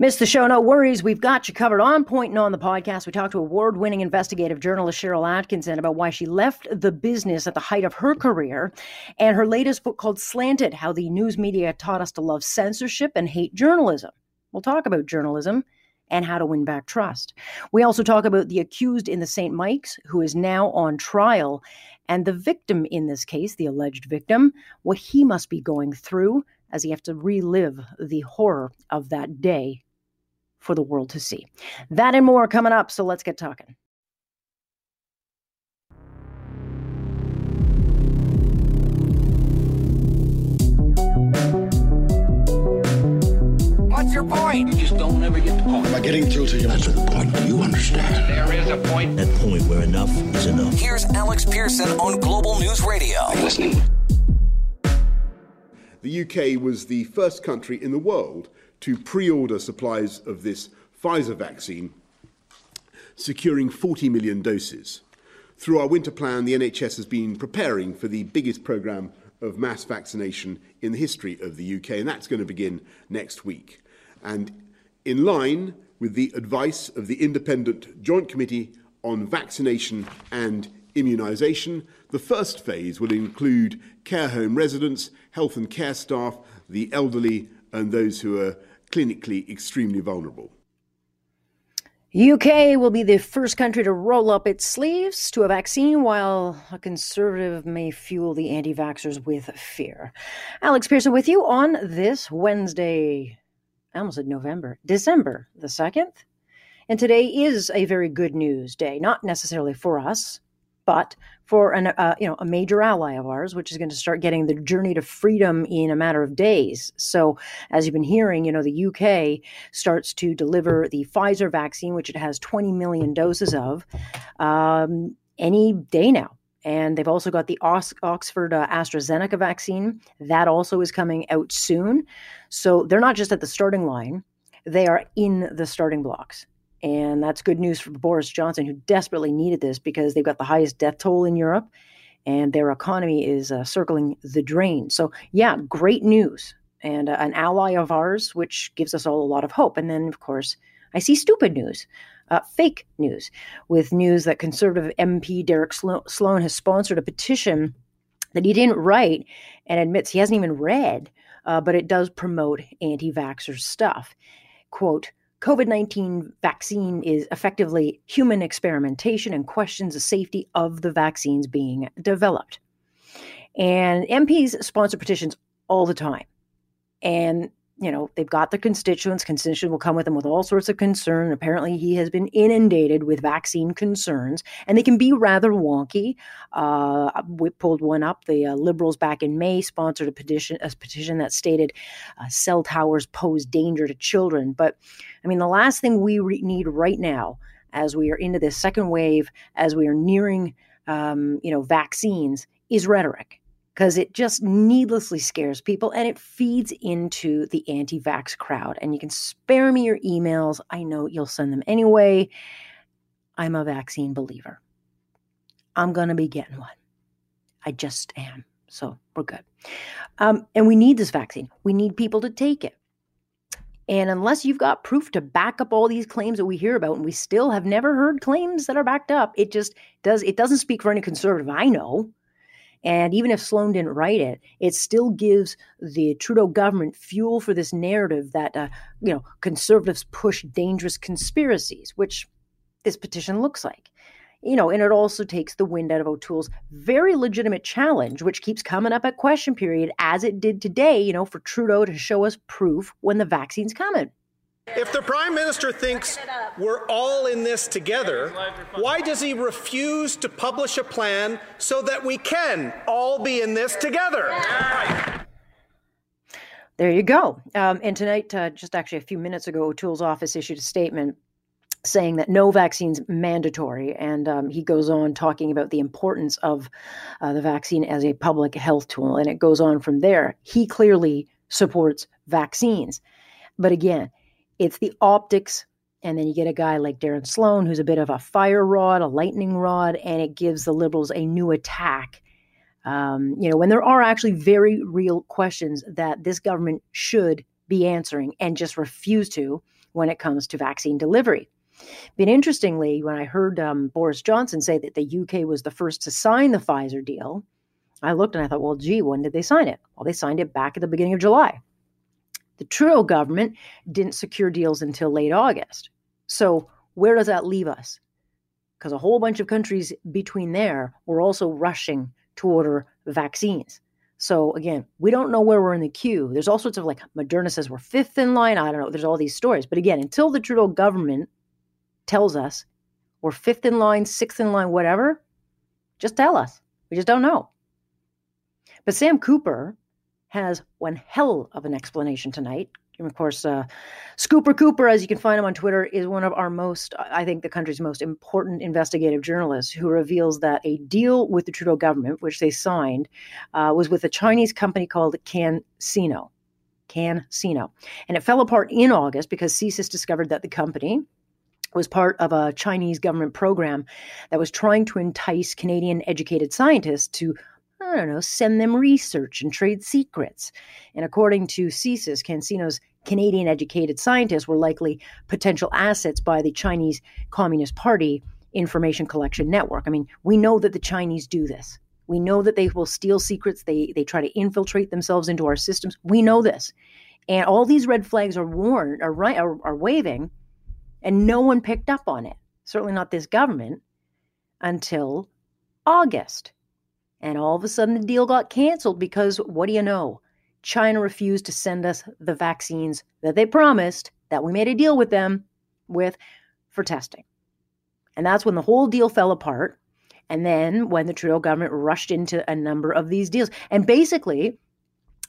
Miss the show? No worries. We've got you covered on point and on the podcast. We talked to award winning investigative journalist Sharyl Attkisson about why she left the business at the height of her career and her latest book called Slanted How the News Media Taught Us to Love Censorship and Hate Journalism. We'll talk about journalism and how to win back trust. We also talk about the accused in the St. Mike's, who is now on trial, and the victim in this case, the alleged victim, what he must be going through as he has to relive the horror of that day for the world to see. That and more coming up, so let's get talking. What's your point? You just don't ever get the point. Am I getting through to you? That's the point. Do you understand? There is a point. That point where enough is enough. Here's Alex Pearson on Global News Radio. Are you listening? The UK was the first country in the world to pre order supplies of this Pfizer vaccine, securing 40 million doses. Through our winter plan, the NHS has been preparing for the biggest programme of mass vaccination in the history of the UK, and that's going to begin next week. And in line with the advice of the Independent Joint Committee on Vaccination and Immunisation, the first phase will include care home residents, health and care staff, the elderly, and those who are clinically extremely vulnerable. UK will be the first country to roll up its sleeves to a vaccine, while a conservative may fuel the anti vaxxers with fear. Alex Pearson with you on this Wednesday. I almost said November, December the 2nd. And today is a very good news day, not necessarily for us, but for an, uh, you know a major ally of ours, which is going to start getting the journey to freedom in a matter of days. So, as you've been hearing, you know the UK starts to deliver the Pfizer vaccine, which it has 20 million doses of, um, any day now. And they've also got the Oxford uh, AstraZeneca vaccine. That also is coming out soon. So they're not just at the starting line, they are in the starting blocks. And that's good news for Boris Johnson, who desperately needed this because they've got the highest death toll in Europe and their economy is uh, circling the drain. So, yeah, great news and uh, an ally of ours, which gives us all a lot of hope. And then, of course, I see stupid news, uh, fake news, with news that conservative MP Derek Slo- Sloan has sponsored a petition that he didn't write and admits he hasn't even read, uh, but it does promote anti vaxxer stuff. Quote, COVID 19 vaccine is effectively human experimentation and questions the safety of the vaccines being developed. And MPs sponsor petitions all the time. And you know, they've got the constituents. Constituents will come with them with all sorts of concern. Apparently, he has been inundated with vaccine concerns, and they can be rather wonky. Uh, we pulled one up. The uh, Liberals back in May sponsored a petition, a petition that stated uh, cell towers pose danger to children. But I mean, the last thing we re- need right now, as we are into this second wave, as we are nearing, um, you know, vaccines, is rhetoric because it just needlessly scares people and it feeds into the anti vax crowd. And you can spare me your emails. I know you'll send them anyway. I'm a vaccine believer. I'm going to be getting one. I just am. So we're good. Um, and we need this vaccine. We need people to take it. And unless you've got proof to back up all these claims that we hear about, and we still have never heard claims that are backed up, it just does, it doesn't speak for any conservative I know. And even if Sloan didn't write it, it still gives the Trudeau government fuel for this narrative that, uh, you know, conservatives push dangerous conspiracies, which this petition looks like. You know, and it also takes the wind out of O'Toole's very legitimate challenge, which keeps coming up at question period, as it did today, you know, for Trudeau to show us proof when the vaccine's coming. If the Prime Minister thinks we're all in this together, why does he refuse to publish a plan so that we can all be in this together? There you go. Um, and tonight, uh, just actually a few minutes ago, O'Toole's office issued a statement saying that no vaccine's mandatory. And um, he goes on talking about the importance of uh, the vaccine as a public health tool. And it goes on from there. He clearly supports vaccines. But again, it's the optics. And then you get a guy like Darren Sloan, who's a bit of a fire rod, a lightning rod, and it gives the liberals a new attack. Um, you know, when there are actually very real questions that this government should be answering and just refuse to when it comes to vaccine delivery. But interestingly, when I heard um, Boris Johnson say that the UK was the first to sign the Pfizer deal, I looked and I thought, well, gee, when did they sign it? Well, they signed it back at the beginning of July. The Trudeau government didn't secure deals until late August. So, where does that leave us? Because a whole bunch of countries between there were also rushing to order vaccines. So again, we don't know where we're in the queue. There's all sorts of like Moderna says we're fifth in line. I don't know. There's all these stories. But again, until the Trudeau government tells us we're fifth in line, sixth in line, whatever, just tell us. We just don't know. But Sam Cooper has one hell of an explanation tonight. And of course, uh, Scooper Cooper, as you can find him on Twitter, is one of our most, I think, the country's most important investigative journalists who reveals that a deal with the Trudeau government, which they signed, uh, was with a Chinese company called CanSino. CanSino. And it fell apart in August because CSIS discovered that the company, was part of a Chinese government program that was trying to entice Canadian educated scientists to, I don't know, send them research and trade secrets. And according to CSIS, CanSino's Canadian educated scientists were likely potential assets by the Chinese Communist Party information collection network. I mean, we know that the Chinese do this. We know that they will steal secrets. They they try to infiltrate themselves into our systems. We know this, and all these red flags are warned, are are, are waving and no one picked up on it, certainly not this government, until August. And all of a sudden, the deal got canceled because what do you know? China refused to send us the vaccines that they promised that we made a deal with them with for testing. And that's when the whole deal fell apart. And then when the Trudeau government rushed into a number of these deals. And basically,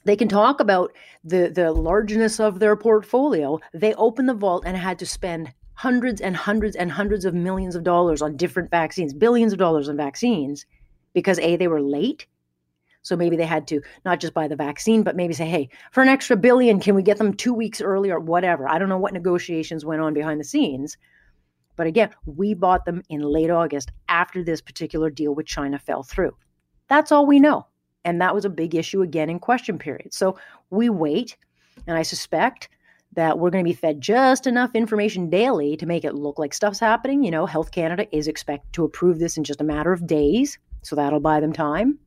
they can talk about the, the largeness of their portfolio. They opened the vault and had to spend hundreds and hundreds and hundreds of millions of dollars on different vaccines, billions of dollars on vaccines, because A, they were late. So maybe they had to not just buy the vaccine, but maybe say, hey, for an extra billion, can we get them two weeks earlier? Whatever. I don't know what negotiations went on behind the scenes. But again, we bought them in late August after this particular deal with China fell through. That's all we know. And that was a big issue again in question period. So we wait, and I suspect that we're going to be fed just enough information daily to make it look like stuff's happening. You know, Health Canada is expected to approve this in just a matter of days, so that'll buy them time.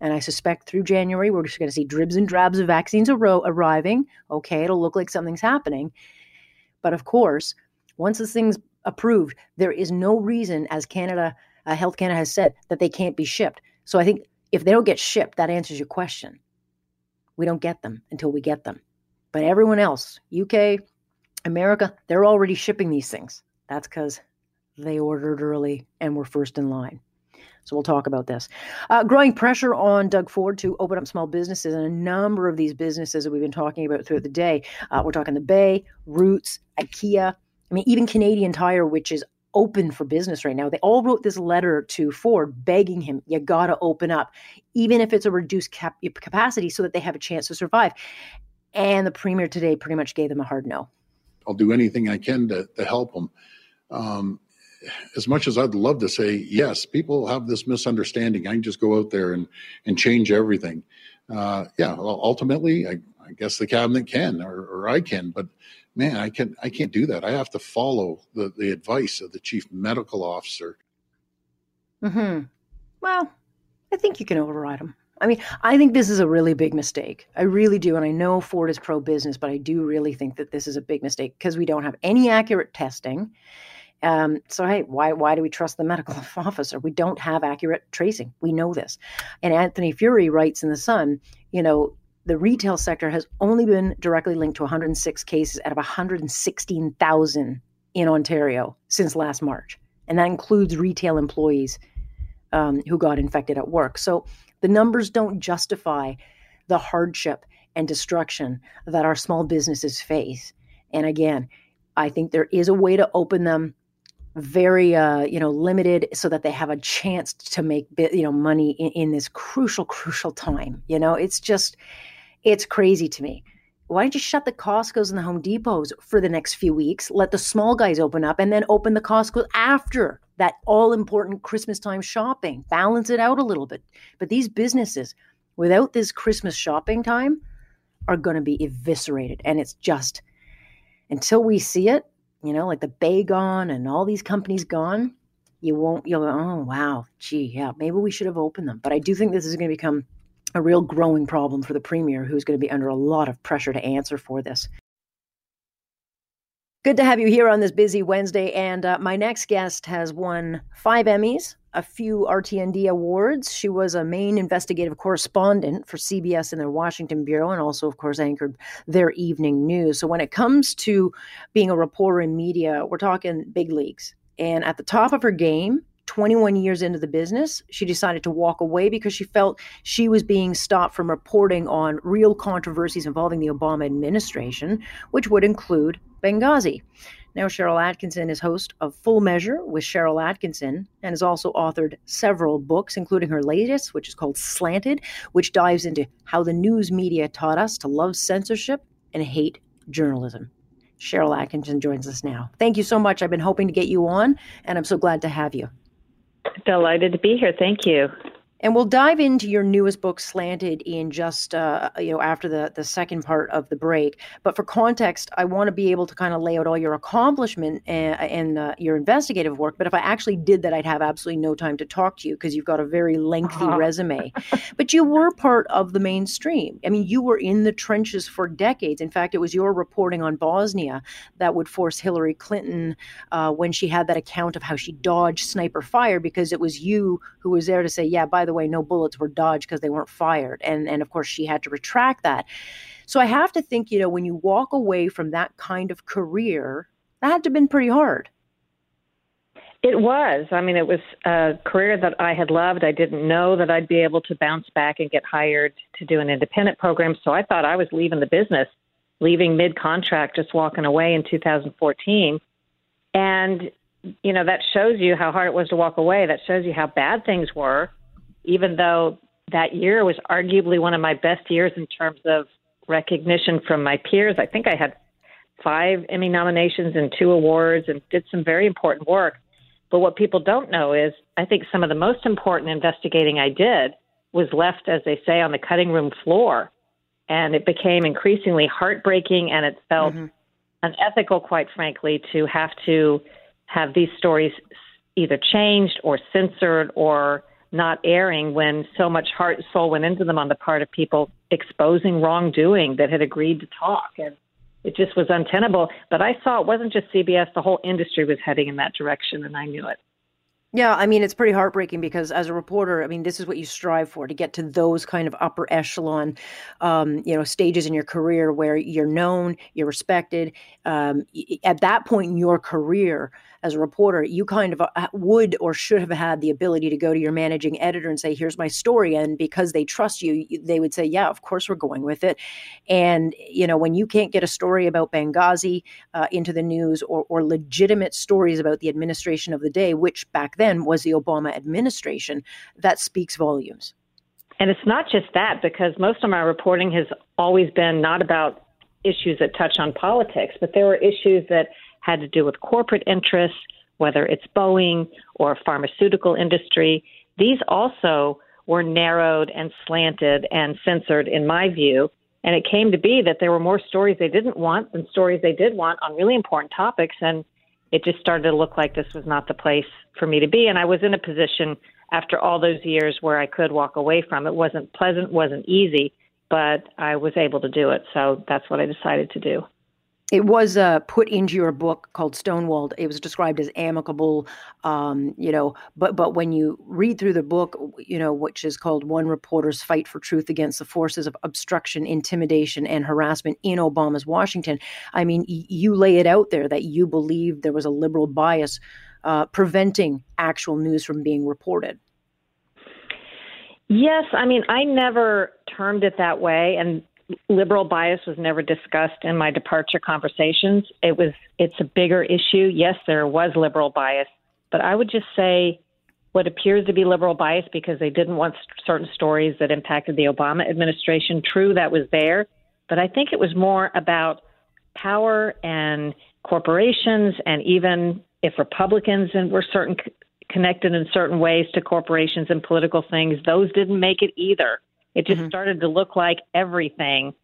And I suspect through January, we're just going to see dribs and drabs of vaccines ar- arriving. Okay, it'll look like something's happening. But of course, once this thing's approved, there is no reason, as Canada, uh, Health Canada has said, that they can't be shipped. So I think if they don't get shipped, that answers your question. We don't get them until we get them. But everyone else, UK, America, they're already shipping these things. That's because they ordered early and were first in line. So we'll talk about this. Uh, growing pressure on Doug Ford to open up small businesses, and a number of these businesses that we've been talking about throughout the day. Uh, we're talking the Bay, Roots, IKEA. I mean, even Canadian Tire, which is open for business right now. They all wrote this letter to Ford begging him, you got to open up, even if it's a reduced cap- capacity, so that they have a chance to survive. And the premier today pretty much gave them a hard no. I'll do anything I can to, to help them. Um, as much as I'd love to say, yes, people have this misunderstanding. I can just go out there and, and change everything. Uh, yeah, well, ultimately, I, I, guess the cabinet can, or, or I can, but man, I can I can't do that. I have to follow the, the advice of the chief medical officer. Hmm. Well, I think you can override them. I mean, I think this is a really big mistake. I really do. And I know Ford is pro business, but I do really think that this is a big mistake because we don't have any accurate testing. Um, so hey, why why do we trust the medical officer? We don't have accurate tracing. We know this. And Anthony Furey writes in the Sun, you know, the retail sector has only been directly linked to 106 cases out of 116,000 in Ontario since last March, and that includes retail employees um, who got infected at work. So the numbers don't justify the hardship and destruction that our small businesses face. And again, I think there is a way to open them very uh, you know limited so that they have a chance to make you know money in, in this crucial crucial time you know it's just it's crazy to me why don't you shut the Costco's and the Home Depots for the next few weeks? Let the small guys open up and then open the Costco after that all important Christmas time shopping. Balance it out a little bit. But these businesses, without this Christmas shopping time, are going to be eviscerated. And it's just until we see it, you know, like the Bay gone and all these companies gone, you won't, you'll go, oh, wow, gee, yeah, maybe we should have opened them. But I do think this is going to become a real growing problem for the premier, who's going to be under a lot of pressure to answer for this. Good to have you here on this busy Wednesday. And uh, my next guest has won five Emmys, a few RTND awards. She was a main investigative correspondent for CBS in their Washington bureau and also, of course, anchored their evening news. So when it comes to being a reporter in media, we're talking big leagues. And at the top of her game, 21 years into the business, she decided to walk away because she felt she was being stopped from reporting on real controversies involving the Obama administration, which would include Benghazi. Now, Sharyl Attkisson is host of Full Measure with Sharyl Attkisson and has also authored several books, including her latest, which is called Slanted, which dives into how the news media taught us to love censorship and hate journalism. Sharyl Attkisson joins us now. Thank you so much. I've been hoping to get you on, and I'm so glad to have you. Delighted to be here. Thank you. And we'll dive into your newest book, Slanted, in just uh, you know after the the second part of the break. But for context, I want to be able to kind of lay out all your accomplishment and, and uh, your investigative work. But if I actually did that, I'd have absolutely no time to talk to you because you've got a very lengthy uh-huh. resume. but you were part of the mainstream. I mean, you were in the trenches for decades. In fact, it was your reporting on Bosnia that would force Hillary Clinton uh, when she had that account of how she dodged sniper fire because it was you who was there to say, yeah, by the way, no bullets were dodged because they weren't fired. And, and of course, she had to retract that. So I have to think, you know, when you walk away from that kind of career, that had to have been pretty hard. It was. I mean, it was a career that I had loved. I didn't know that I'd be able to bounce back and get hired to do an independent program. So I thought I was leaving the business, leaving mid contract, just walking away in 2014. And, you know, that shows you how hard it was to walk away. That shows you how bad things were even though that year was arguably one of my best years in terms of recognition from my peers. I think I had five Emmy nominations and two awards and did some very important work. But what people don't know is I think some of the most important investigating I did was left, as they say, on the cutting room floor. And it became increasingly heartbreaking and it felt mm-hmm. unethical, quite frankly, to have to have these stories either changed or censored or not airing when so much heart and soul went into them on the part of people exposing wrongdoing that had agreed to talk. And it just was untenable. But I saw it wasn't just CBS, the whole industry was heading in that direction, and I knew it. Yeah, I mean, it's pretty heartbreaking because as a reporter, I mean, this is what you strive for to get to those kind of upper echelon, um, you know, stages in your career where you're known, you're respected. Um, at that point in your career, as a reporter, you kind of uh, would or should have had the ability to go to your managing editor and say, "Here's my story," and because they trust you, they would say, "Yeah, of course we're going with it." And you know, when you can't get a story about Benghazi uh, into the news or, or legitimate stories about the administration of the day, which back then was the Obama administration, that speaks volumes. And it's not just that, because most of my reporting has always been not about issues that touch on politics, but there were issues that had to do with corporate interests, whether it's Boeing or pharmaceutical industry. These also were narrowed and slanted and censored, in my view. And it came to be that there were more stories they didn't want than stories they did want on really important topics. And it just started to look like this was not the place for me to be. And I was in a position after all those years where I could walk away from it. wasn't pleasant, wasn't easy, but I was able to do it. So that's what I decided to do it was uh, put into your book called Stonewalled. It was described as amicable, um, you know. But but when you read through the book, you know, which is called "One Reporter's Fight for Truth Against the Forces of Obstruction, Intimidation, and Harassment in Obama's Washington," I mean, y- you lay it out there that you believe there was a liberal bias uh, preventing actual news from being reported. Yes, I mean, I never termed it that way, and liberal bias was never discussed in my departure conversations. It was it's a bigger issue. Yes, there was liberal bias, but I would just say what appears to be liberal bias because they didn't want certain stories that impacted the Obama administration. True, that was there, but I think it was more about power and corporations, and even if Republicans and were certain connected in certain ways to corporations and political things, those didn't make it either. It just mm-hmm. started to look like everything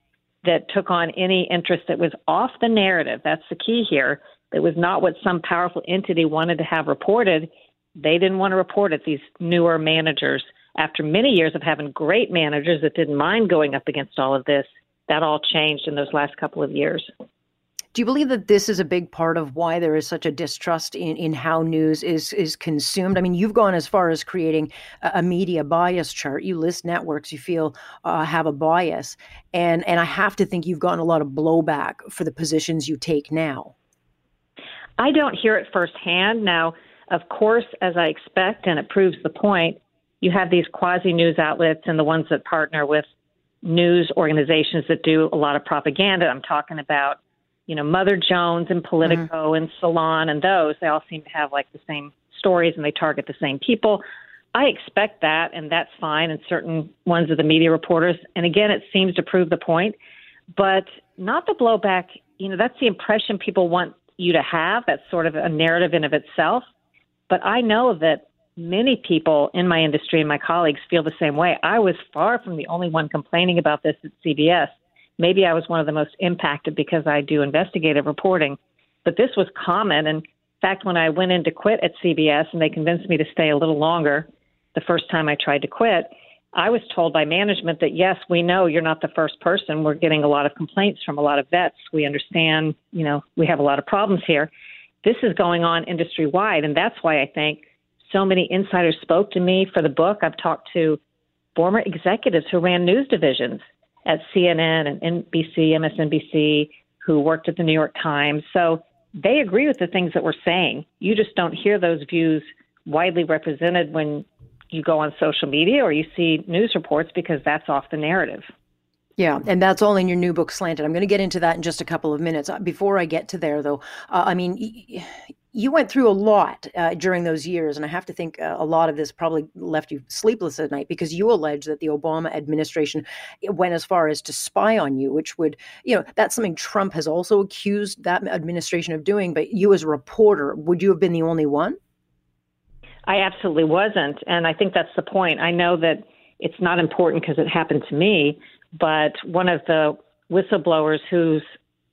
that took on any interest that was off the narrative. That's the key here. That was not what some powerful entity wanted to have reported they didn't want to report it, these newer managers. After many years of having great managers that didn't mind going up against all of this, that all changed in those last couple of years. Do you believe that this is a big part of why there is such a distrust in, in how news is is consumed? I mean, you've gone as far as creating a, a media bias chart. You list networks you feel uh, have a bias, and and I have to think you've gotten a lot of blowback for the positions you take now. I don't hear it firsthand. Now, of course, as I expect, and it proves the point, you have these quasi news outlets and the ones that partner with news organizations that do a lot of propaganda. I'm talking about, you know, Mother Jones and Politico mm-hmm. and Salon and those. They all seem to have like the same stories and they target the same people. I expect that, and that's fine. And certain ones of the media reporters. And again, it seems to prove the point, but not the blowback. You know, that's the impression people want you to have. That's sort of a narrative in of itself. But I know that many people in my industry and my colleagues feel the same way. I was far from the only one complaining about this at CBS. Maybe I was one of the most impacted because I do investigative reporting, but this was common. And in fact, when I went in to quit at CBS and they convinced me to stay a little longer the first time I tried to quit, I was told by management that yes, we know you're not the first person. We're getting a lot of complaints from a lot of vets. We understand, you know, we have a lot of problems here. This is going on industry wide, and that's why I think so many insiders spoke to me for the book. I've talked to former executives who ran news divisions at CNN and NBC, MSNBC, who worked at the New York Times. So they agree with the things that we're saying. You just don't hear those views widely represented when you go on social media or you see news reports because that's off the narrative. Yeah, and that's all in your new book, Slanted. I'm going to get into that in just a couple of minutes. Uh, before I get to there, though, uh, I mean, you went through a lot uh, during those years, and I have to think uh, a lot of this probably left you sleepless at night because you allege that the Obama administration went as far as to spy on you, which would, you know, that's something Trump has also accused that administration of doing. But you, as a reporter, would you have been the only one? I absolutely wasn't, and I think that's the point. I know that it's not important because it happened to me, but one of the whistleblowers who's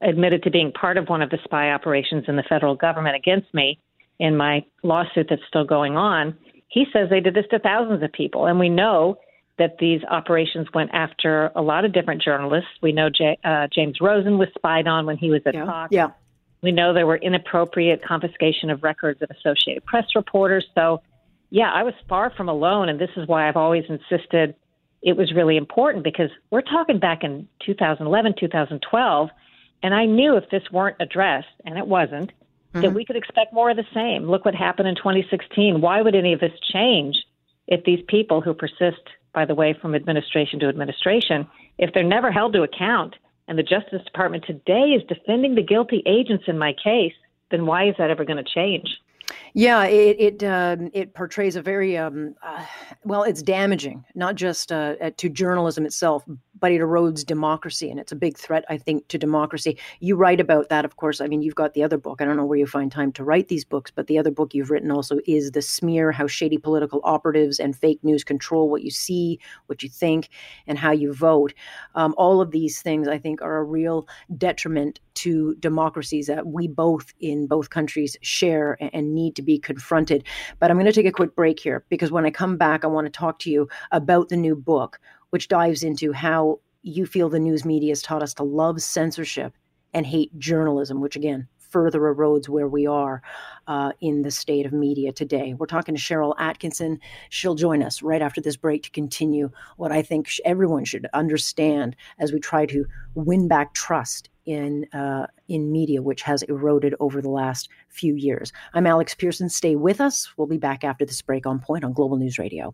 admitted to being part of one of the spy operations in the federal government against me in my lawsuit that's still going on, he says they did this to thousands of people. And we know that these operations went after a lot of different journalists. We know J- uh, James Rosen was spied on when he was at yeah. Fox. Yeah. We know there were inappropriate confiscation of records of Associated Press reporters. So, yeah, I was far from alone. And this is why I've always insisted – it was really important because we're talking back in 2011, 2012, and I knew if this weren't addressed, and it wasn't, mm-hmm. that we could expect more of the same. Look what happened in 2016. Why would any of this change if these people who persist, by the way, from administration to administration, if they're never held to account, and the Justice Department today is defending the guilty agents in my case, then why is that ever going to change? Yeah, it it um, it portrays a very um, uh, well. It's damaging, not just uh, to journalism itself, but it erodes democracy, and it's a big threat, I think, to democracy. You write about that, of course. I mean, you've got the other book. I don't know where you find time to write these books, but the other book you've written also is The Smear How Shady Political Operatives and Fake News Control What You See, What You Think, and How You Vote. Um, all of these things, I think, are a real detriment to democracies that we both in both countries share and need to be confronted. But I'm going to take a quick break here because when I come back, I want to talk to you about the new book which dives into how you feel the news media has taught us to love censorship and hate journalism, which again further erodes where we are uh, in the state of media today. We're talking to Sharyl Attkisson. She'll join us right after this break to continue what I think everyone should understand as we try to win back trust in uh, in media, which has eroded over the last few years. I'm Alex Pearson. Stay with us. We'll be back after this break on Point on Global News Radio.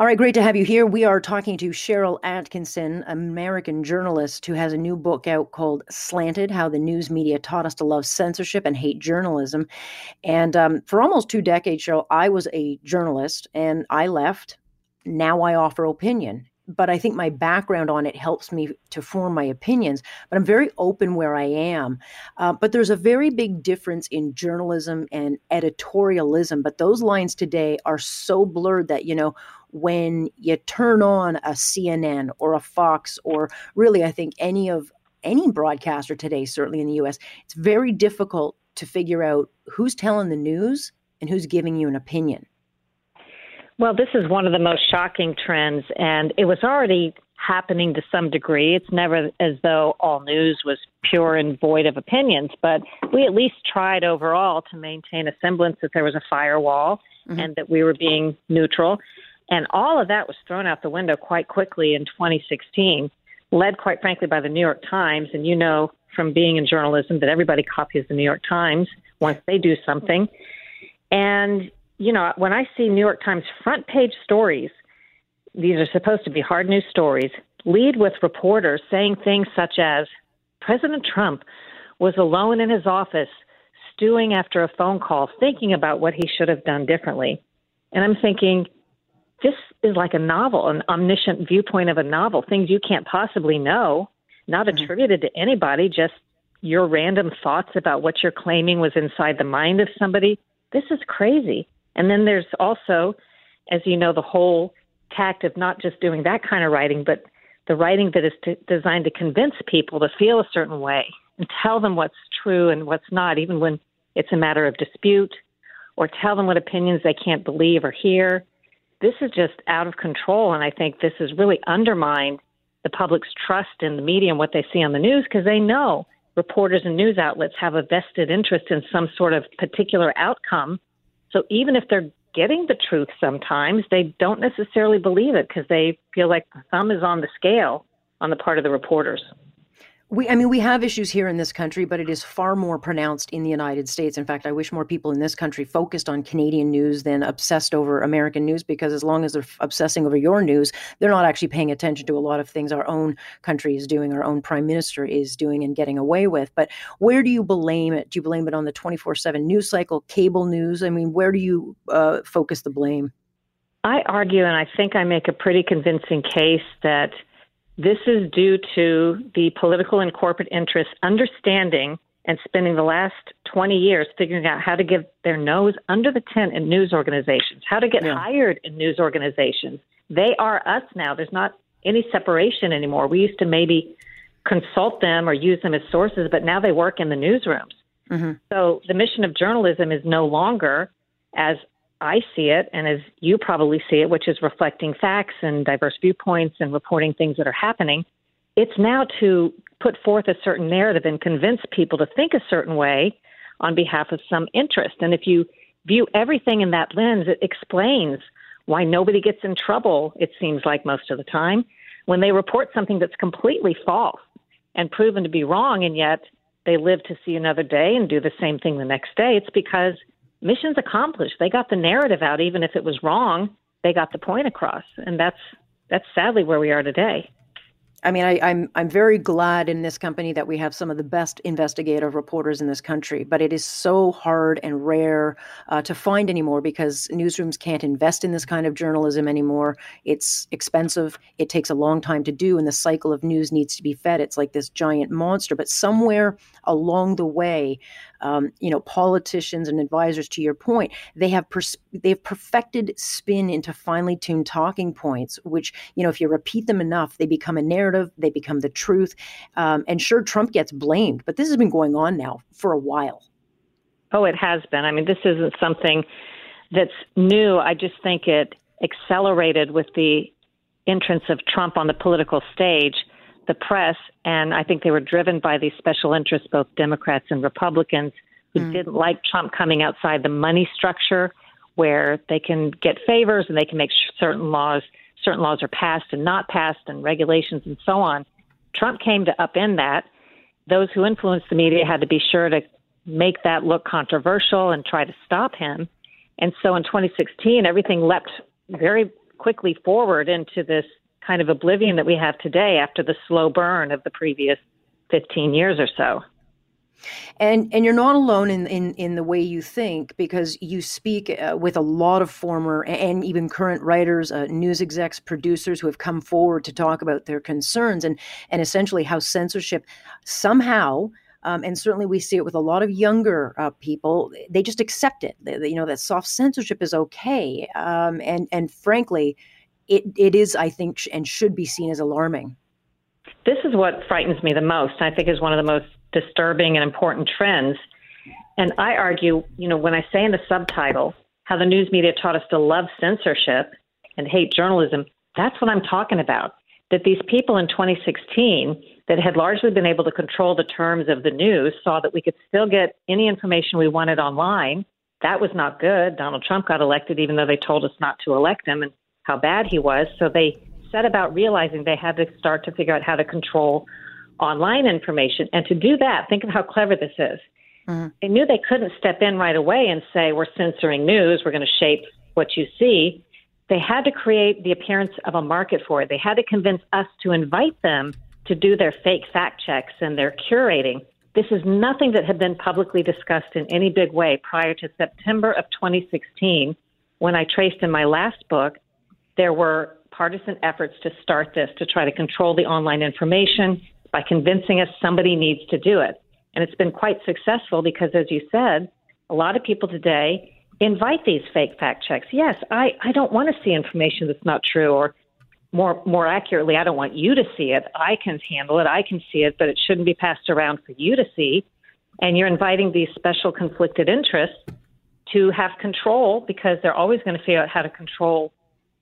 All right, great to have you here. We are talking to Sharyl Attkisson, American journalist who has a new book out called Slanted How the News Media Taught Us to Love Censorship and Hate Journalism. And um, for almost two decades, Sharyl, I was a journalist and I left. Now I offer opinion but I think my background on it helps me to form my opinions. But I'm very open where I am. Uh, but there's a very big difference in journalism and editorialism. But those lines today are so blurred that, you know, when you turn on a CNN or a Fox or really, I think any of any broadcaster today, certainly in the US, it's very difficult to figure out who's telling the news and who's giving you an opinion. Well, this is one of the most shocking trends, and it was already happening to some degree. It's never as though all news was pure and void of opinions, but we at least tried overall to maintain a semblance that there was a firewall mm-hmm. and that we were being neutral. And all of that was thrown out the window quite quickly in 2016, led quite frankly by the New York Times. And you know from being in journalism that everybody copies the New York Times once they do something. And you know, when I see New York Times front page stories, these are supposed to be hard news stories, lead with reporters saying things such as President Trump was alone in his office, stewing after a phone call, thinking about what he should have done differently. And I'm thinking, this is like a novel, an omniscient viewpoint of a novel, things you can't possibly know, not mm-hmm. attributed to anybody, just your random thoughts about what you're claiming was inside the mind of somebody. This is crazy. And then there's also, as you know, the whole tact of not just doing that kind of writing, but the writing that is to, designed to convince people to feel a certain way and tell them what's true and what's not, even when it's a matter of dispute, or tell them what opinions they can't believe or hear. This is just out of control, and I think this has really undermined the public's trust in the media and what they see on the news because they know reporters and news outlets have a vested interest in some sort of particular outcome so even if they're getting the truth sometimes, they don't necessarily believe it because they feel like the thumb is on the scale on the part of the reporters. We, I mean, we have issues here in this country, but it is far more pronounced in the United States. In fact, I wish more people in this country focused on Canadian news than obsessed over American news, because as long as they're obsessing over your news, they're not actually paying attention to a lot of things our own country is doing, our own prime minister is doing and getting away with. But where do you blame it? Do you blame it on the 24 7 news cycle, cable news? I mean, where do you uh, focus the blame? I argue, and I think I make a pretty convincing case that this is due to the political and corporate interests understanding and spending the last 20 years figuring out how to get their nose under the tent in news organizations, how to get yeah. hired in news organizations. They are us now. There's not any separation anymore. We used to maybe consult them or use them as sources, but now they work in the newsrooms. Mm-hmm. So the mission of journalism is no longer, as I see it, and as you probably see it, which is reflecting facts and diverse viewpoints and reporting things that are happening, it's now to put forth a certain narrative and convince people to think a certain way on behalf of some interest. And if you view everything in that lens, it explains why nobody gets in trouble, it seems like most of the time, when they report something that's completely false and proven to be wrong, and yet they live to see another day and do the same thing the next day. It's because mission's accomplished. They got the narrative out, even if it was wrong. They got the point across, and that's that's sadly where we are today. I mean, I, am I'm, I'm very glad in this company that we have some of the best investigative reporters in this country, but it is so hard and rare uh, to find anymore because newsrooms can't invest in this kind of journalism anymore. It's expensive. It takes a long time to do, and the cycle of news needs to be fed. It's like this giant monster. But somewhere along the way, um, you know, politicians and advisors, to your point, they have pers- they've perfected spin into finely tuned talking points, which you know, if you repeat them enough, they become a narrative, they become the truth. Um, and sure, Trump gets blamed, but this has been going on now for a while. Oh, it has been. I mean, this isn't something that's new. I just think it accelerated with the entrance of Trump on the political stage the press, and I think they were driven by these special interests, both Democrats and Republicans, who mm. didn't like Trump coming outside the money structure where they can get favors and they can make certain laws certain laws are passed and not passed and regulations and so on. Trump came to upend that. Those who influenced the media had to be sure to make that look controversial and try to stop him. And so in 2016, everything leapt very quickly forward into this kind of oblivion that we have today after the slow burn of the previous 15 years or so. And and you're not alone in in, in the way you think because you speak uh, with a lot of former and even current writers, uh, news execs, producers who have come forward to talk about their concerns and and essentially how censorship somehow. Um, and certainly, we see it with a lot of younger uh, people. They just accept it. They, they, you know that soft censorship is okay. Um, and and frankly, it, it is, I think, and should be seen as alarming. This is what frightens me the most. I think is one of the most disturbing and important trends. And I argue, you know, when I say in the subtitle how the news media taught us to love censorship and hate journalism, that's what I'm talking about. That these people in 2016 that had largely been able to control the terms of the news saw that we could still get any information we wanted online. That was not good. Donald Trump got elected even though they told us not to elect him. And how bad he was. So they set about realizing they had to start to figure out how to control online information. And to do that, think of how clever this is. Mm-hmm. They knew they couldn't step in right away and say, We're censoring news, we're going to shape what you see. They had to create the appearance of a market for it. They had to convince us to invite them to do their fake fact checks and their curating. This is nothing that had been publicly discussed in any big way prior to September of 2016, when I traced in my last book there were partisan efforts to start this to try to control the online information by convincing us somebody needs to do it. And it's been quite successful because, as you said, a lot of people today invite these fake fact checks. Yes, I, I don't want to see information that's not true, or more more accurately, I don't want you to see it. I can handle it, I can see it, but it shouldn't be passed around for you to see. And you're inviting these special conflicted interests to have control because they're always going to figure out how to control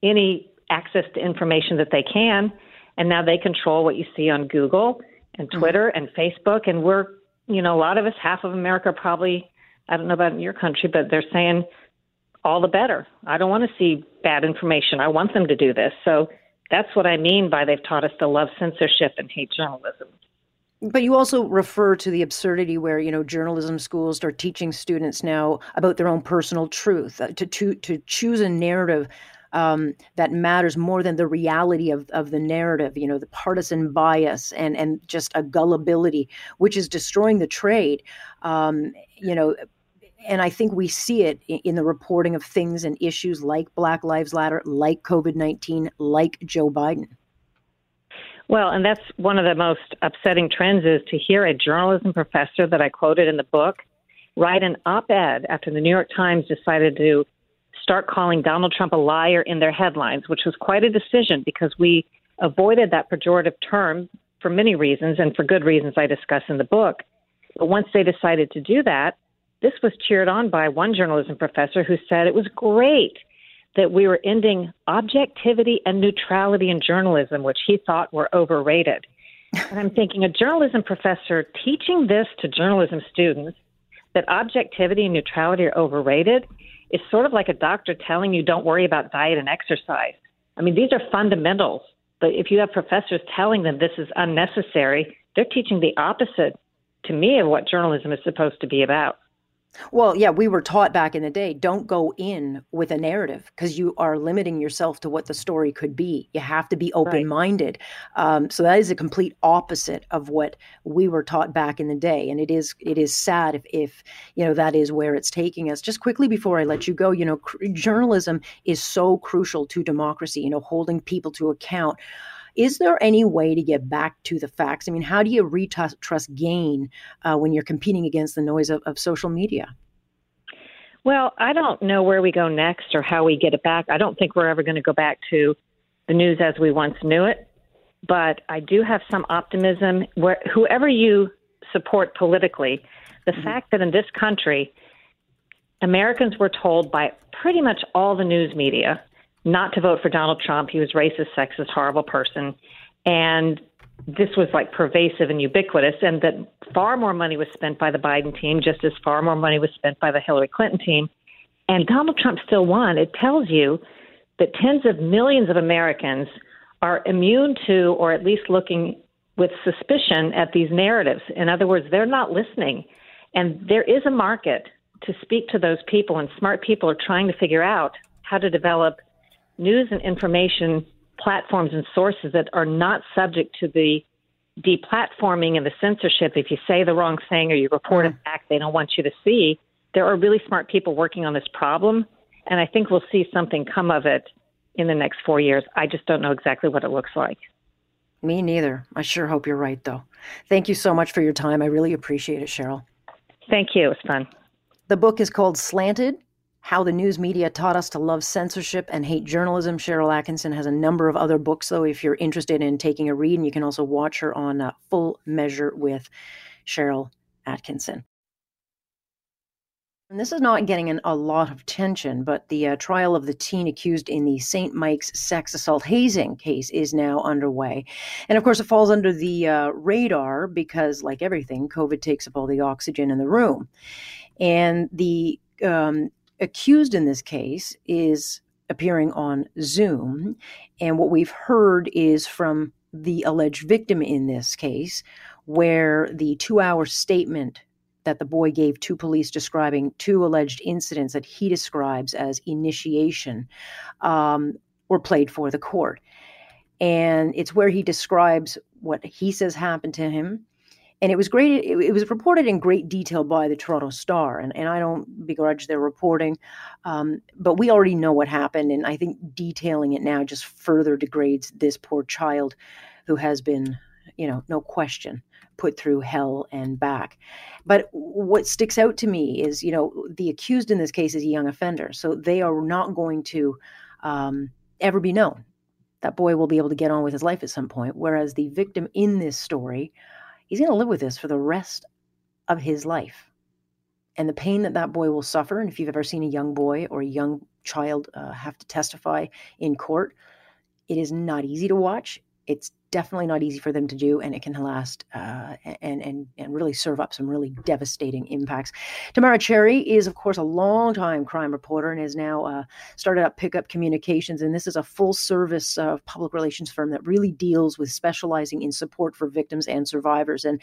any access to information that they can. And now they control what you see on Google and mm-hmm. Twitter mm-hmm. and Facebook. And we're, you know, a lot of us, half of America probably, I don't know about in your country, but they're saying all the better. I don't want to see bad information. I want them to do this. So that's what I mean by they've taught us to love censorship and hate journalism. But you also refer to the absurdity where you know journalism schools are teaching students now about their own personal truth uh, to to to choose a narrative um, that matters more than the reality of, of the narrative, you know, the partisan bias and, and just a gullibility, which is destroying the trade. Um, you know, and I think we see it in the reporting of things and issues like Black Lives Matter, like COVID 19, like Joe Biden. Well, and that's one of the most upsetting trends is to hear a journalism professor that I quoted in the book write an op ed after the New York Times decided to start calling Donald Trump a liar in their headlines, which was quite a decision because we avoided that pejorative term for many reasons and for good reasons I discuss in the book. But once they decided to do that, this was cheered on by one journalism professor who said it was great that we were ending objectivity and neutrality in journalism, which he thought were overrated. And I'm thinking a journalism professor teaching this to journalism students that objectivity and neutrality are overrated is sort of like a doctor telling you don't worry about diet and exercise. I mean, these are fundamentals. But if you have professors telling them this is unnecessary, they're teaching the opposite to me of what journalism is supposed to be about. Well, yeah, we were taught back in the day don't go in with a narrative because you are limiting yourself to what the story could be. You have to be open minded. Right. Um, so that is a complete opposite of what we were taught back in the day, and it is it is sad if if you know that is where it's taking us. Just quickly before I let you go, you know, cr- journalism is so crucial to democracy. You know, holding people to account. Is there any way to get back to the facts? I mean, how do you retrust gain uh, when you're competing against the noise of, of social media? Well, I don't know where we go next or how we get it back. I don't think we're ever going to go back to the news as we once knew it. But I do have some optimism where whoever you support politically, the mm-hmm. fact that in this country, Americans were told by pretty much all the news media not to vote for Donald Trump. He was racist, sexist, horrible person. And this was like pervasive and ubiquitous, and that far more money was spent by the Biden team, just as far more money was spent by the Hillary Clinton team. And Donald Trump still won. It tells you that tens of millions of Americans are immune to, or at least looking with suspicion at these narratives. In other words, they're not listening. And there is a market to speak to those people, and smart people are trying to figure out how to develop news and information platforms and sources that are not subject to the deplatforming and the censorship. If you say the wrong thing or you report a mm-hmm. fact they don't want you to see, there are really smart people working on this problem, and I think we'll see something come of it in the next four years. I just don't know exactly what it looks like. Me neither. I sure hope you're right, though. Thank you so much for your time. I really appreciate it, Sharyl. Thank you. It was fun. The book is called Slanted how the News Media Taught Us to Love Censorship and Hate Journalism. Sharyl Attkisson has a number of other books, though, if you're interested in taking a read. And you can also watch her on uh, Full Measure with Sharyl Attkisson. And this is not getting an, a lot of attention, but the uh, trial of the teen accused in the St. Mike's sex assault hazing case is now underway. And of course, it falls under the uh, radar because, like everything, COVID takes up all the oxygen in the room. And the um, accused in this case is appearing on Zoom. And what we've heard is from the alleged victim in this case, where the two hour statement that the boy gave to police describing two alleged incidents that he describes as initiation um, were played for the court. And it's where he describes what he says happened to him and it was great. It, it, was reported in great detail by the Toronto Star, and, and I don't begrudge their reporting, um, but we already know what happened, and I think detailing it now just further degrades this poor child, who has been, you know, no question, put through hell and back. But what sticks out to me is, you know, the accused in this case is a young offender, so they are not going to um, ever be known. That boy will be able to get on with his life at some point, whereas the victim in this story he's going to live with this for the rest of his life. And the pain that that boy will suffer, and if you've ever seen a young boy or a young child uh, have to testify in court, it is not easy to watch. It's definitely not easy for them to do, and it can last uh, and and and really serve up some really devastating impacts. Tamara Cherry is, of course, a long-time crime reporter and has now uh, started up Pickup Communications, and this is a full-service uh, public relations firm that really deals with specializing in support for victims and survivors. And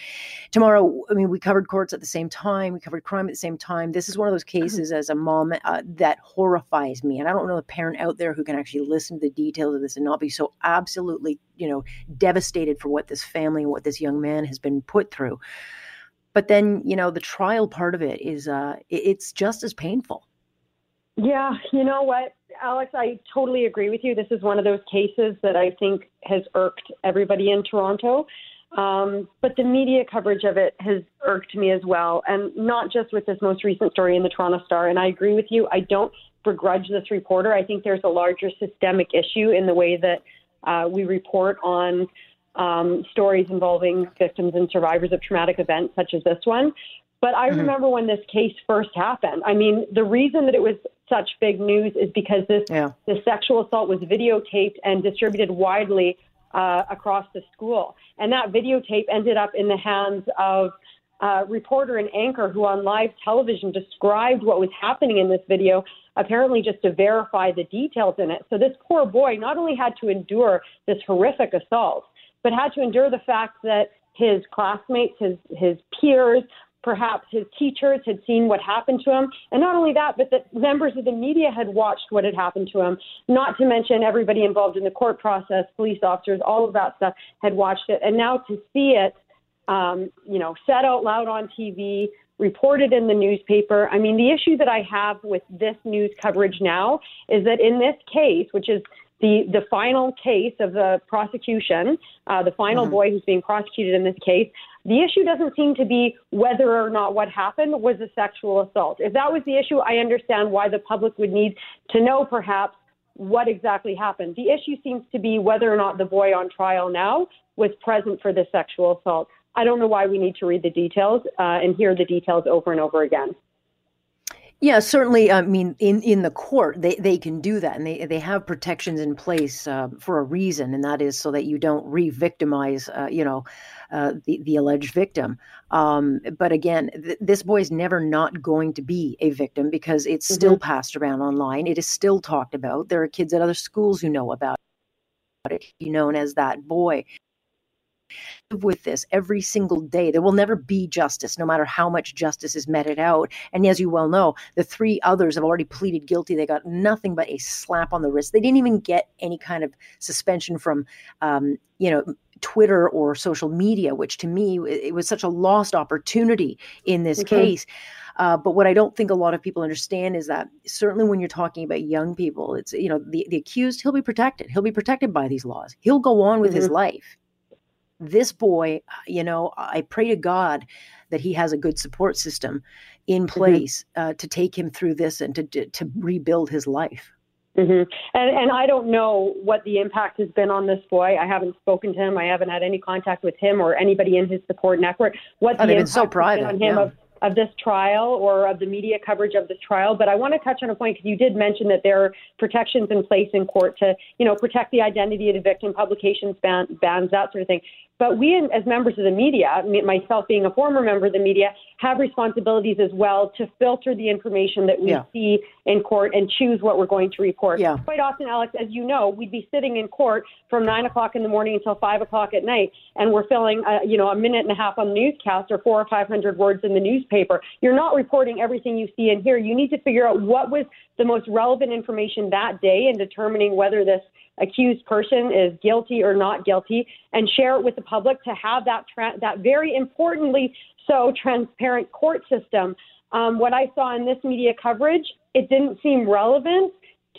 Tamara, I mean, we covered courts at the same time, we covered crime at the same time. This is one of those mm-hmm. cases, as a mom, uh, that horrifies me, and I don't know a parent out there who can actually listen to the details of this and not be so absolutely, you know devastated for what this family and what this young man has been put through. But then, you know, the trial part of it is uh, it's just as painful. Yeah, you know what, Alex, I totally agree with you. This is one of those cases that I think has irked everybody in Toronto. Um, but the media coverage of it has irked me as well, and not just with this most recent story in the Toronto Star. And I agree with you. I don't begrudge this reporter. I think there's a larger systemic issue in the way that uh, we report on um, stories involving victims and survivors of traumatic events such as this one. But I mm-hmm. remember when this case first happened. I mean, the reason that it was such big news is because this yeah. the sexual assault was videotaped and distributed widely uh, across the school, and that videotape ended up in the hands of uh, reporter and anchor who on live television described what was happening in this video, apparently just to verify the details in it. So this poor boy not only had to endure this horrific assault, but had to endure the fact that his classmates, his his peers, perhaps his teachers had seen what happened to him. And not only that, but that members of the media had watched what had happened to him, not to mention everybody involved in the court process, police officers, all of that stuff had watched it. And now to see it, um, you know, said out loud on TV, reported in the newspaper. I mean, the issue that I have with this news coverage now is that in this case, which is the, the final case of the prosecution, uh, the final mm-hmm. boy who's being prosecuted in this case, the issue doesn't seem to be whether or not what happened was a sexual assault. If that was the issue, I understand why the public would need to know perhaps what exactly happened. The issue seems to be whether or not the boy on trial now was present for the sexual assault. I don't know why we need to read the details uh, and hear the details over and over again. Yeah, certainly. I mean, in, in the court, they, they can do that, and they they have protections in place uh, for a reason, and that is so that you don't re-victimize, uh, you know, uh, the the alleged victim. Um, but again, th- this boy is never not going to be a victim because it's mm-hmm. still passed around online. It is still talked about. There are kids at other schools who know about it. Known as that boy with this every single day. There will never be justice, no matter how much justice is meted out. And as you well know, the three others have already pleaded guilty. They got nothing but a slap on the wrist. They didn't even get any kind of suspension from, um, you know, Twitter or social media, which to me it was such a lost opportunity in this okay. case. Uh, but what I don't think a lot of people understand is that certainly when you're talking about young people, it's you know the the accused he'll be protected. He'll be protected by these laws. He'll go on with mm-hmm. his life this boy, you know, I pray to God that he has a good support system in mm-hmm. place mm-hmm. uh, to take him through this and to to rebuild his life. Mm-hmm. And, and I don't know what the impact has been on this boy. I haven't spoken to him. I haven't had any contact with him or anybody in his support network. What oh, the impact so private, on him yeah. of, of this trial or of the media coverage of this trial. But I want to touch on a point because you did mention that there are protections in place in court to, you know, protect the identity of the victim, publications ban, bans, that sort of thing. But we, as members of the media, myself being a former member of the media, have responsibilities as well to filter the information that we yeah. see in court and choose what we're going to report. Yeah. Quite often, Alex, as you know, we'd be sitting in court from nine o'clock in the morning until five o'clock at night, and we're filling, a, uh, you know, a minute and a half on the newscast or four or five hundred words in the newspaper. You're not reporting everything you see and hear. You need to figure out what was the most relevant information that day in determining whether this accused person is guilty or not guilty and share it with the public to have that tra- that very importantly so transparent court system. Um, what I saw in this media coverage, it didn't seem relevant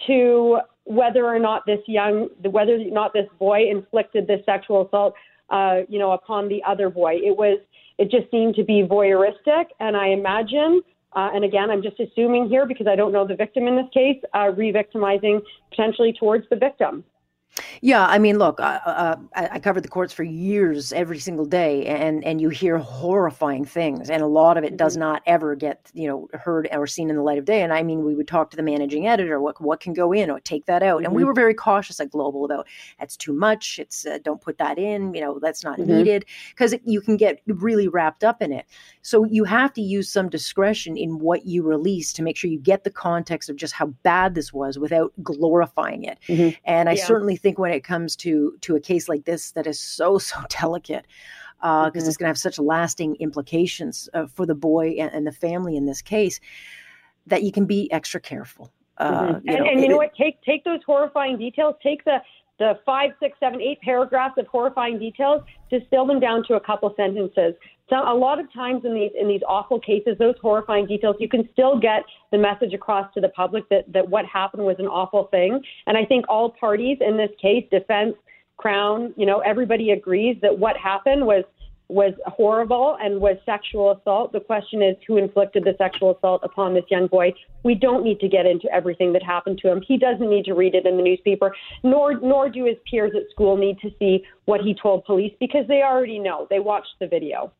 to whether or not this young, whether or not this boy inflicted this sexual assault, uh, you know, upon the other boy. It was, it just seemed to be voyeuristic, and I imagine uh, and again, I'm just assuming here because I don't know the victim in this case, uh, re victimizing potentially towards the victim. Yeah, I mean, look, uh, uh, I covered the courts for years, every single day, and and you hear horrifying things, and a lot of it does mm-hmm. not ever get you know heard or seen in the light of day. And I mean, we would talk to the managing editor, what what can go in, or take that out, mm-hmm. and we mm-hmm. were very cautious at Global about that's too much. It's uh, don't put that in, you know, that's not mm-hmm. needed because you can get really wrapped up in it. So you have to use some discretion in what you release to make sure you get the context of just how bad this was without glorifying it. Mm-hmm. And I yeah. certainly think when it comes to to a case like this that is so so delicate because uh, mm-hmm. it's going to have such lasting implications uh, for the boy and, and, the family in this case that you can be extra careful. Uh, mm-hmm. you and, know, and, you know what? Take take those horrifying details. Take the the five, six, seven, eight paragraphs of horrifying details, distill them down to a couple sentences. So a lot of times in these in these awful cases, those horrifying details, you can still get the message across to the public that that what happened was an awful thing. And I think all parties in this case, defense, crown, you know, everybody agrees that what happened was was horrible and was sexual assault. The question is who inflicted the sexual assault upon this young boy. We don't need to get into everything that happened to him. He doesn't need to read it in the newspaper, nor nor do his peers at school need to see what he told police because they already know. They watched the video.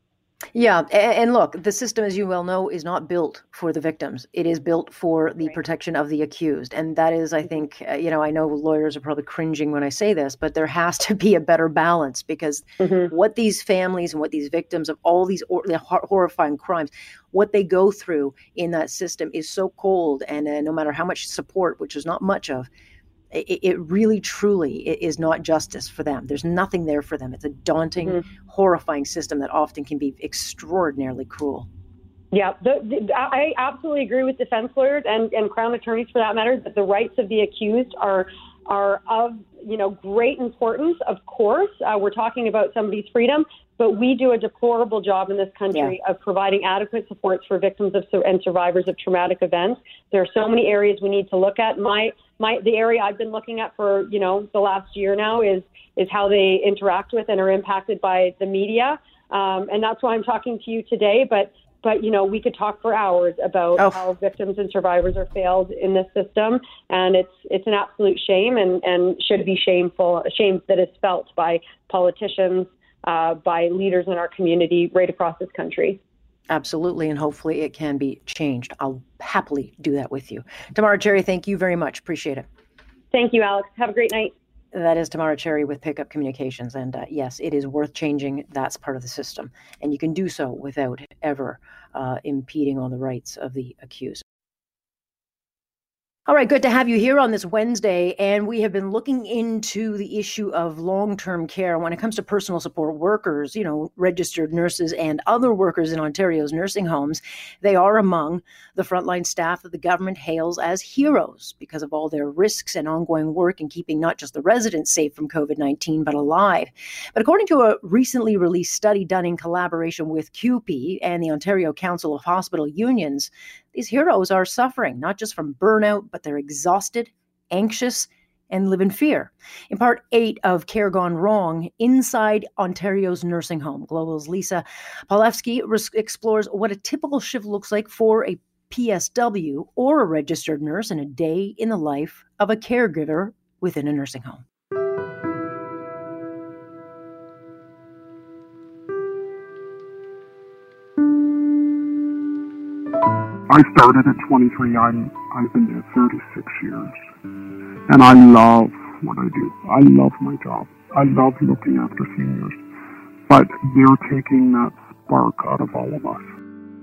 Yeah, and look, the system, as you well know, is not built for the victims. It is built for the protection of the accused, and that is, I think, uh, you know, I know lawyers are probably cringing when I say this, but there has to be a better balance because mm-hmm. what these families and what these victims of all these or, horrifying crimes, what they go through in that system is so cold, and uh, no matter how much support, which is not much of, it, it really truly is not justice for them. There's nothing there for them. It's a daunting, mm-hmm. horrifying system that often can be extraordinarily cruel. Yeah, the, the, I absolutely agree with defense lawyers and, and Crown attorneys for that matter that the rights of the accused are are of you know great importance. Of course, uh, we're talking about somebody's freedom, but we do a deplorable job in this country yeah. of providing adequate supports for victims of and survivors of traumatic events. There are so many areas we need to look at. My my the area I've been looking at for you know the last year now is is how they interact with and are impacted by the media, um, and that's why I'm talking to you today. But but you know we could talk for hours about oh. how victims and survivors are failed in this system and it's it's an absolute shame and and should be shameful a shame that is felt by politicians uh, by leaders in our community right across this country. Absolutely, and hopefully it can be changed. I'll happily do that with you. Tamara Cherry, thank you very much. Appreciate it. Thank you, Alex. Have a great night. That is Tamara Cherry with Pickup Communications. And uh, yes, it is worth changing. That's part of the system. And you can do so without ever uh, impeding on the rights of the accused. All right, good to have you here on this Wednesday. And we have been looking into the issue of long term care when it comes to personal support workers, you know, registered nurses and other workers in Ontario's nursing homes. They are among the frontline staff that the government hails as heroes because of all their risks and ongoing work in keeping not just the residents safe from COVID 19, but alive. But according to a recently released study done in collaboration with CUPE and the Ontario Council of Hospital Unions, these heroes are suffering not just from burnout, but they're exhausted, anxious, and live in fear. In part eight of Care Gone Wrong, inside Ontario's nursing home, Global's Lisa Polewski explores what a typical shift looks like for a PSW or a registered nurse in a day in the life of a caregiver within a nursing home. I started at 23. I'm, I've been there 36 years. And I love what I do. I love my job. I love looking after seniors. But they're taking that spark out of all of us.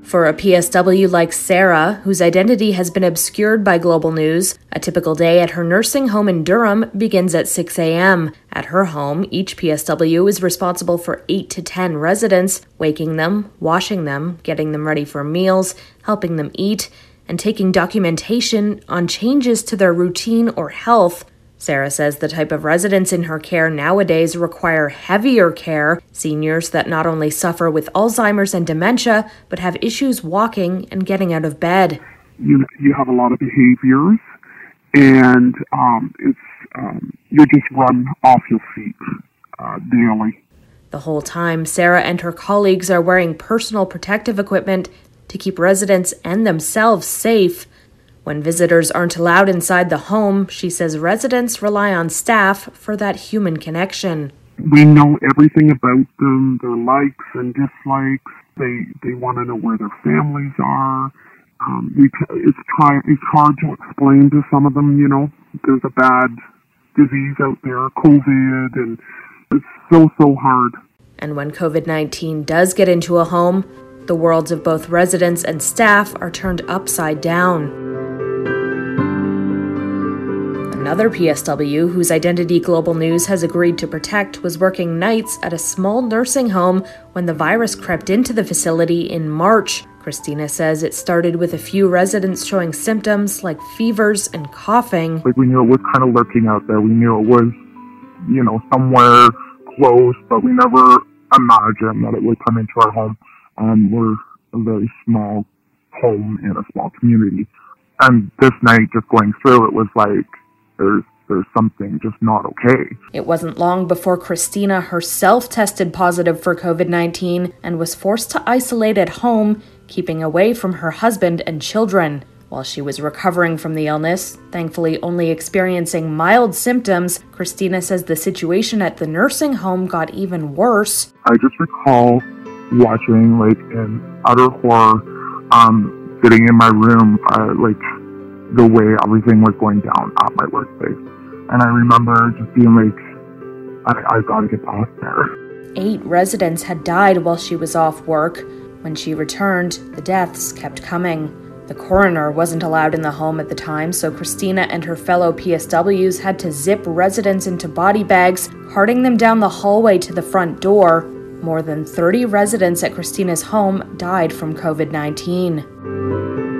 For a PSW like Sarah, whose identity has been obscured by global news, a typical day at her nursing home in Durham begins at 6 a.m. At her home, each PSW is responsible for 8 to 10 residents, waking them, washing them, getting them ready for meals, helping them eat, and taking documentation on changes to their routine or health Sarah says the type of residents in her care nowadays require heavier care, seniors that not only suffer with Alzheimer's and dementia, but have issues walking and getting out of bed. You, you have a lot of behaviors, and um, it's um, you just run off your feet uh, daily. The whole time, Sarah and her colleagues are wearing personal protective equipment to keep residents and themselves safe. When visitors aren't allowed inside the home, she says residents rely on staff for that human connection. We know everything about them, their likes and dislikes. They they want to know where their families are. Um, we, it's try it's hard to explain to some of them. You know, there's a bad disease out there, COVID, and it's so so hard. And when COVID nineteen does get into a home, the worlds of both residents and staff are turned upside down. Another PSW, whose identity Global News has agreed to protect, was working nights at a small nursing home when the virus crept into the facility in March. Christina says it started with a few residents showing symptoms like fevers and coughing. Like we knew it was kind of lurking out there. We knew it was, you know, somewhere close, but we never imagined that it would come into our home. Um, we're a very small home in a small community. And this night, just going through, it was like there's there's something just not okay. It wasn't long before Christina herself tested positive for COVID 19 and was forced to isolate at home, keeping away from her husband and children. While she was recovering from the illness, thankfully only experiencing mild symptoms, Christina says the situation at the nursing home got even worse. I just recall watching, like, in utter horror, um, sitting in my room, uh, like, the way everything was going down at my workplace. And I remember just being like, I, I gotta get past there. Eight residents had died while she was off work. When she returned, the deaths kept coming. The coroner wasn't allowed in the home at the time, so Christina and her fellow PSWs had to zip residents into body bags, carting them down the hallway to the front door. More than 30 residents at Christina's home died from COVID 19.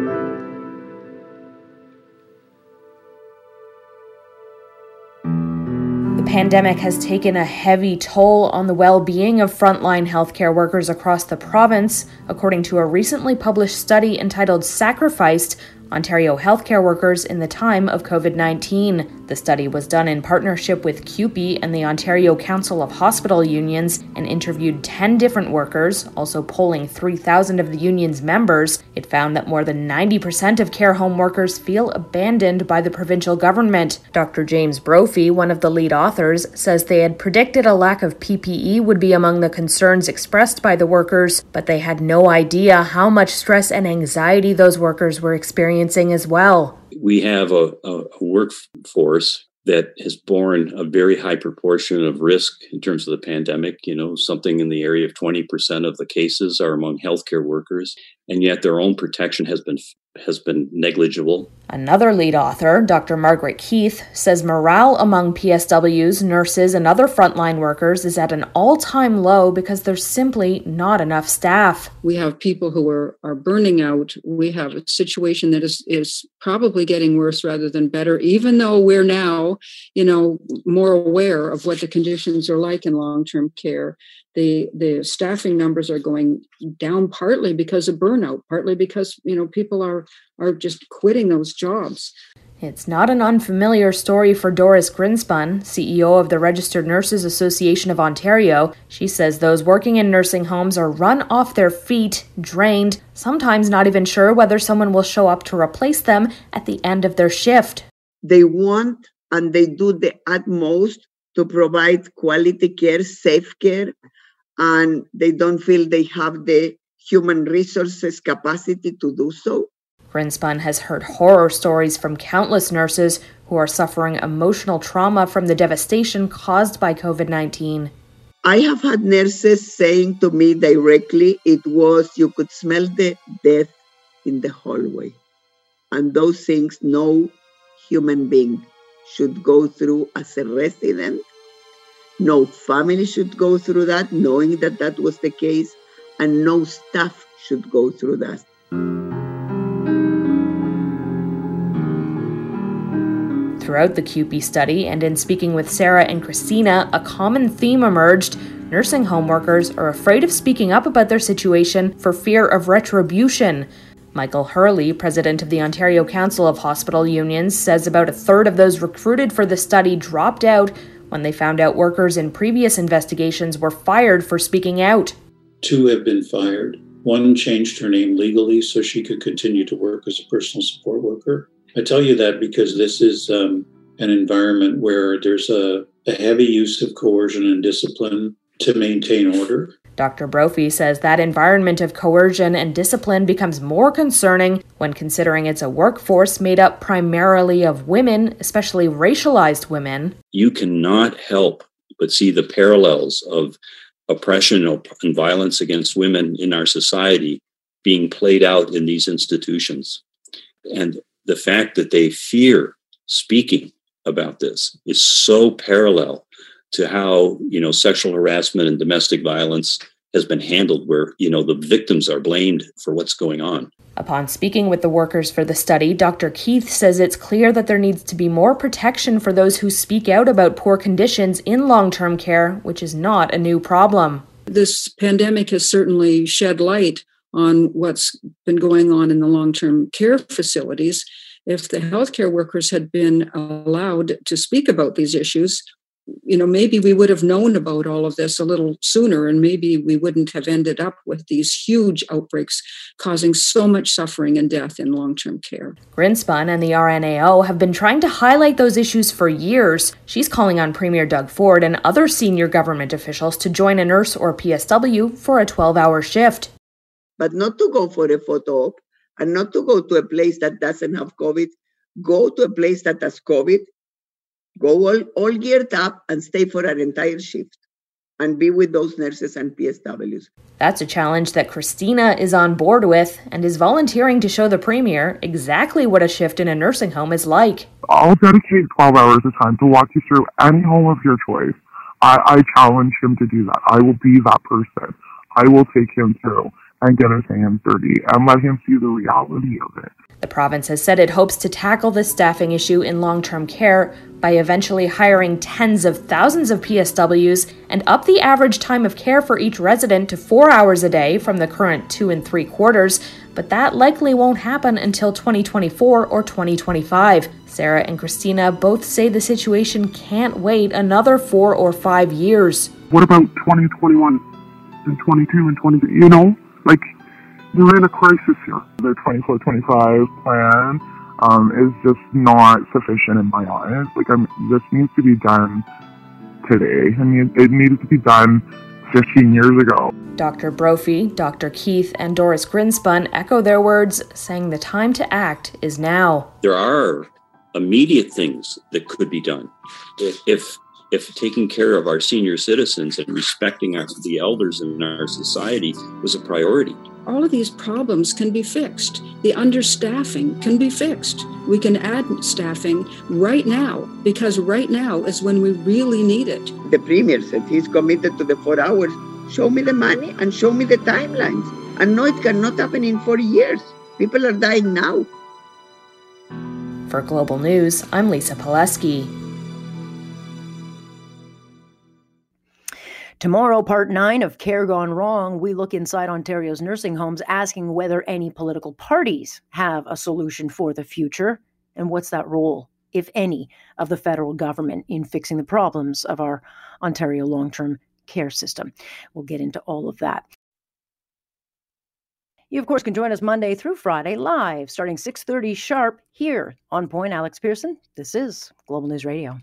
Pandemic has taken a heavy toll on the well being of frontline healthcare workers across the province, according to a recently published study entitled Sacrificed Ontario healthcare workers in the time of COVID 19. The study was done in partnership with CUPE and the Ontario Council of Hospital Unions and interviewed 10 different workers, also polling 3,000 of the union's members. It found that more than 90% of care home workers feel abandoned by the provincial government. Dr. James Brophy, one of the lead authors, says they had predicted a lack of PPE would be among the concerns expressed by the workers, but they had no idea how much stress and anxiety those workers were experiencing experiencing as well. We have a, a, workforce that has borne a very high proportion of risk in terms of the pandemic. You know, something in the area of 20% of the cases are among healthcare workers, and yet their own protection has been has been negligible. Another lead author, Dr. Margaret Keith, says morale among PSWs, nurses, and other frontline workers is at an all time low because there's simply not enough staff. We have people who are, are burning out. We have a situation that is, is probably getting worse rather than better, even though we're now, you know, more aware of what the conditions are like in long term care the the staffing numbers are going down partly because of burnout partly because you know people are are just quitting those jobs it's not an unfamiliar story for Doris Grinspun, CEO of the Registered Nurses Association of Ontario. She says those working in nursing homes are run off their feet, drained, sometimes not even sure whether someone will show up to replace them at the end of their shift. They want and they do the utmost to provide quality care, safe care, and they don't feel they have the human resources capacity to do so. Grinspun has heard horror stories from countless nurses who are suffering emotional trauma from the devastation caused by COVID 19. I have had nurses saying to me directly, it was you could smell the death in the hallway. And those things no human being should go through as a resident no family should go through that, knowing that that was the case, and no staff should go through that. Throughout the CUPE study and in speaking with Sarah and Christina, a common theme emerged. Nursing home workers are afraid of speaking up about their situation for fear of retribution. Michael Hurley, president of the Ontario Council of Hospital Unions, says about a third of those recruited for the study dropped out when they found out workers in previous investigations were fired for speaking out. Two have been fired. One changed her name legally so she could continue to work as a personal support worker. I tell you that because this is um, an environment where there's a, a heavy use of coercion and discipline to maintain order. Dr. Brophy says that environment of coercion and discipline becomes more concerning when considering it's a workforce made up primarily of women, especially racialized women. You cannot help but see the parallels of oppression and violence against women in our society being played out in these institutions. And the fact that they fear speaking about this is so parallel to how you know sexual harassment and domestic violence has been handled where you know the victims are blamed for what's going on. Upon speaking with the workers for the study dr keith says it's clear that there needs to be more protection for those who speak out about poor conditions in long-term care which is not a new problem. This pandemic has certainly shed light on what's been going on in the long-term care facilities. If the healthcare workers had been allowed to speak about these issues you know, maybe we would have known about all of this a little sooner, and maybe we wouldn't have ended up with these huge outbreaks causing so much suffering and death in long term care. Grinspun and the RNAO have been trying to highlight those issues for years. She's calling on Premier Doug Ford and other senior government officials to join a nurse or PSW for a 12 hour shift. But not to go for a photo op and not to go to a place that doesn't have COVID. Go to a place that has COVID go all, all geared up and stay for an entire shift and be with those nurses and PSWs. That's a challenge that Christina is on board with and is volunteering to show the Premier exactly what a shift in a nursing home is like. I'll dedicate 12 hours of time to walk you through any home of your choice. I, I challenge him to do that. I will be that person. I will take him through and get his hands dirty and let him see the reality of it. The province has said it hopes to tackle this staffing issue in long term care by eventually hiring tens of thousands of PSWs and up the average time of care for each resident to four hours a day from the current two and three quarters, but that likely won't happen until 2024 or 2025. Sarah and Christina both say the situation can't wait another four or five years. What about 2021 and 22 and 23? You know, like we're in a crisis here. The 24 25 plan um, is just not sufficient in my eyes. Like, I'm, this needs to be done today. I mean, it needed to be done 15 years ago. Dr. Brophy, Dr. Keith, and Doris Grinspun echo their words, saying the time to act is now. There are immediate things that could be done. If if taking care of our senior citizens and respecting our, the elders in our society was a priority. All of these problems can be fixed. The understaffing can be fixed. We can add staffing right now because right now is when we really need it. The Premier said he's committed to the four hours. Show me the money and show me the timelines. And no, it cannot happen in four years. People are dying now. For Global News, I'm Lisa Polewski. Tomorrow, part nine of Care Gone Wrong, we look inside Ontario's nursing homes asking whether any political parties have a solution for the future and what's that role, if any, of the federal government in fixing the problems of our Ontario long term care system. We'll get into all of that. You, of course, can join us Monday through Friday live, starting 6.30 sharp here on Point. Alex Pierson, this is Global News Radio.